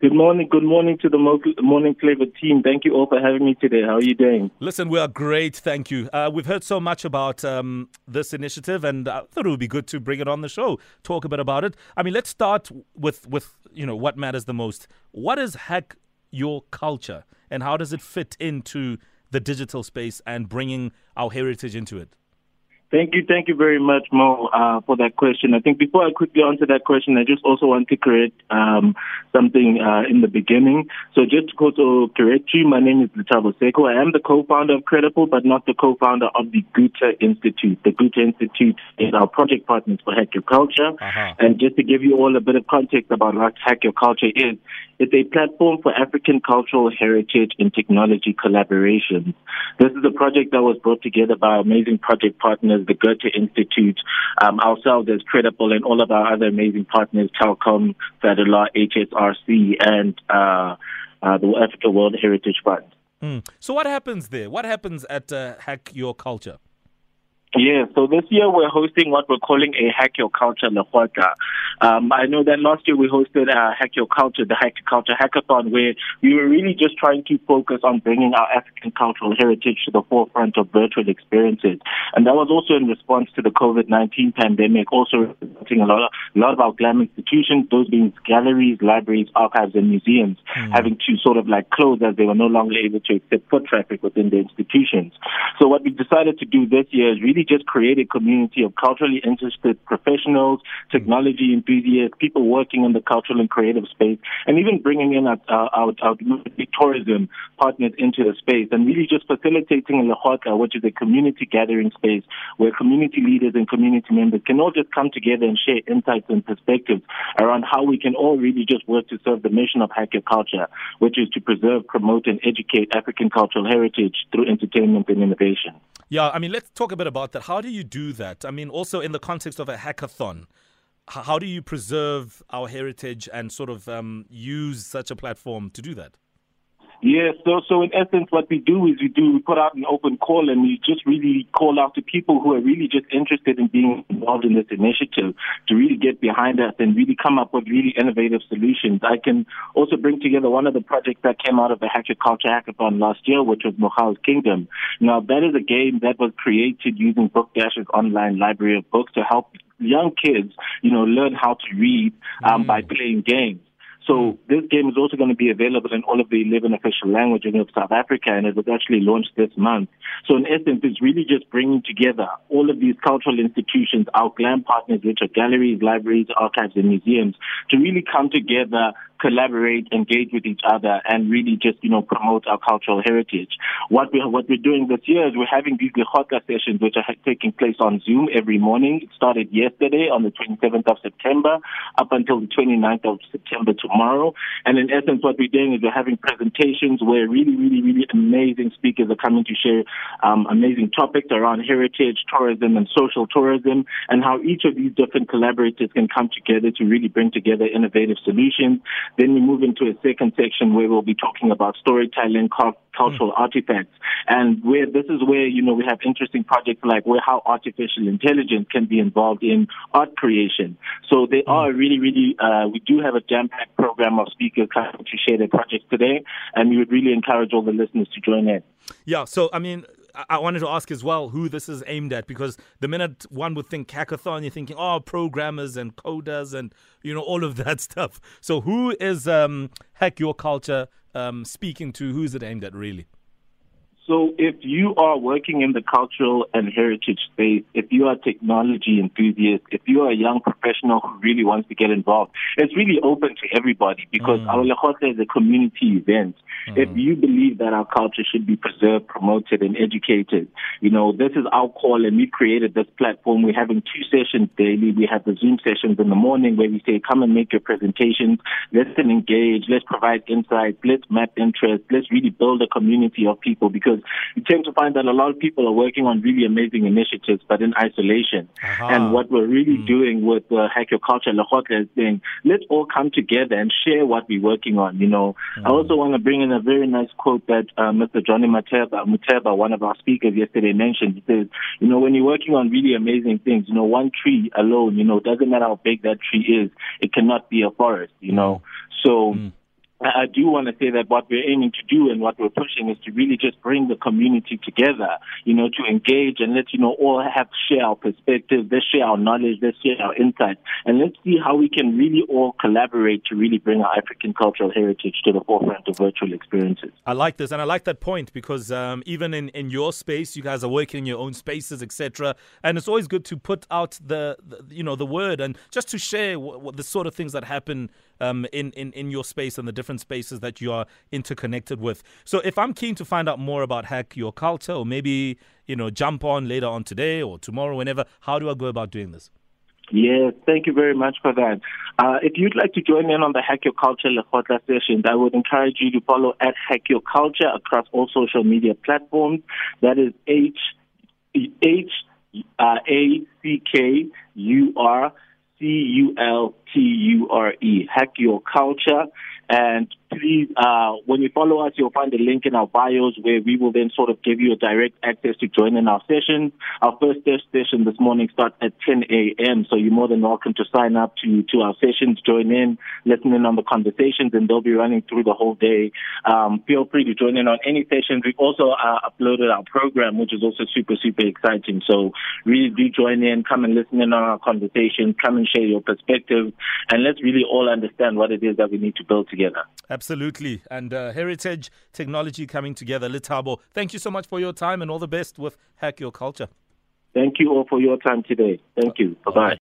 Good morning. Good morning to the Morning Flavour team. Thank you all for having me today. How are you doing? Listen, we are great. Thank you. Uh, we've heard so much about um, this initiative, and I thought it would be good to bring it on the show, talk a bit about it. I mean, let's start with with you know what matters the most. What is hack your culture, and how does it fit into the digital space and bringing our heritage into it? Thank you. Thank you very much, Mo, uh, for that question. I think before I quickly answer that question, I just also want to correct um, something uh, in the beginning. So just to also correct you, my name is Lethabo Sekhu. I am the co-founder of Credipple, but not the co-founder of the Goethe Institute. The Goethe Institute is our project partners for Hack Your Culture. Uh-huh. And just to give you all a bit of context about what Hack Your Culture is, it's a platform for African cultural heritage and technology collaboration. This is a project that was brought together by amazing project partners, the Goethe Institute, um, ourselves as Credipple, and all of our other amazing partners, Telkom, SADALA, HSRC, and uh, uh, the Africa World Heritage Fund. Mm. So, what happens there? What happens at uh, Hack Your Culture? Yeah, so this year we're hosting what we're calling a Hack Your Culture Lekgotla. Um, I know that last year we hosted a Hack Your Culture, the Hack Your Culture Hackathon, where we were really just trying to focus on bringing our African cultural heritage to the forefront of virtual experiences. And that was also in response to the COVID-19 pandemic, also resulting a lot of, a lot of our GLAM institutions, those being galleries, libraries, archives, and museums, mm. having to sort of like close as they were no longer able to accept foot traffic within the institutions. So what we decided to do this year is really really just create a community of culturally interested professionals, technology enthusiasts, people working in the cultural and creative space, and even bringing in our, uh, our, our tourism partners into the space and really just facilitating Lekgotla, which is a community gathering space where community leaders and community members can all just come together and share insights and perspectives around how we can all really just work to serve the mission of Hack Your Culture, which is to preserve, promote, and educate African cultural heritage through entertainment and innovation. Yeah, I mean, let's talk a bit about that. How do you do that? I mean, also in the context of a hackathon, how do you preserve our heritage and sort of um, use such a platform to do that? Yeah, so so in essence, what we do is we do we put out an open call and we just really call out to people who are really just interested in being involved in this initiative to really get behind us and really come up with really innovative solutions. I can also bring together one of the projects that came out of the Hack Your Culture Hackathon last year, which was Mogale's Kingdom. Now that is a game that was created using Book Dash's online library of books to help young kids, you know, learn how to read um, mm. by playing games. So this game is also going to be available in all of the 11 official languages of South Africa, and it was actually launched this month. So in essence, it's really just bringing together all of these cultural institutions, our GLAM partners, which are galleries, libraries, archives, and museums, to really come together collaborate, engage with each other, and really just you know promote our cultural heritage. What we what we're doing this year is we're having these Lekgotla sessions, which are taking place on Zoom every morning. It started yesterday on the 27th of September up until the 29th of September tomorrow. And in essence, what we're doing is we're having presentations where really, really, really amazing speakers are coming to share um, amazing topics around heritage, tourism, and social tourism, and how each of these different collaborators can come together to really bring together innovative solutions then we move into a second section where we'll be talking about storytelling, cultural mm. artifacts, and where this is where you know we have interesting projects like where how artificial intelligence can be involved in art creation. So they mm. are really, really. Uh, we do have a jam-packed program of speakers coming to share their projects today, and we would really encourage all the listeners to join in. Yeah. So I mean, I wanted to ask as well who this is aimed at because the minute one would think hackathon, you're thinking, oh, programmers and coders and you know all of that stuff. So who is um, Hack Your Culture um, speaking to? Who's it aimed at really? So if you are working in the cultural and heritage space, if you are a technology enthusiast, if you are a young professional who really wants to get involved, it's really open to everybody because mm. Lekgotla is a community event. Mm. If you believe that our culture should be preserved, promoted, and educated, you know, this is our call and we've created this platform. We're having two sessions daily. We have the Zoom sessions in the morning where we say, come and make your presentations. Let's engage. Let's provide insights. Let's map interest. Let's really build a community of people because you tend to find that a lot of people are working on really amazing initiatives, but in isolation. Uh-huh. And what we're really mm. doing with uh, Hack Your Culture Lekgotla is saying, let's all come together and share what we're working on. You know, mm. I also want to bring in a very nice quote that uh, Mr. Johnny Muteba, Muteba, one of our speakers yesterday mentioned. He says, you know, when you're working on really amazing things, you know, one tree alone, you know, doesn't matter how big that tree is, it cannot be a forest, you know. Mm. So, mm I do want to say that what we're aiming to do and what we're pushing is to really just bring the community together, you know, to engage and let, you know, all have share our perspectives, let's share our knowledge, let's share our insights, and let's see how we can really all collaborate to really bring our African cultural heritage to the forefront of virtual experiences. I like this, and I like that point because um, even in, in your space, you guys are working in your own spaces, etc. And it's always good to put out the, the, you know the word and just to share what, what the sort of things that happen um, in, in in your space and the different spaces that you are interconnected with. So if I'm keen to find out more about Hack Your Culture, or maybe you know jump on later on today or tomorrow, whenever, how do I go about doing this? Yes, thank you very much for that. Uh, if you'd like to join in on the Hack Your Culture Lekgotla sessions, I would encourage you to follow at Hack Your Culture across all social media platforms. That is H H uh, A C K U R C U L T U R E. Hack Your Culture. And please, uh, when you follow us, you'll find a link in our bios where we will then sort of give you a direct access to join in our sessions. Our first session this morning starts at 10 a.m. So you're more than welcome to sign up to, to our sessions, join in, listen in on the conversations, and they'll be running through the whole day. Um, feel free to join in on any sessions. We've also uh, uploaded our program, which is also super, super exciting. So really do join in, come and listen in on our conversations, come and share your perspective, and let's really all understand what it is that we need to build together. Absolutely. And uh, heritage technology coming together. Lethabo, thank you so much for your time and all the best with Hack Your Culture. Thank you all for your time today. Thank you. Bye bye.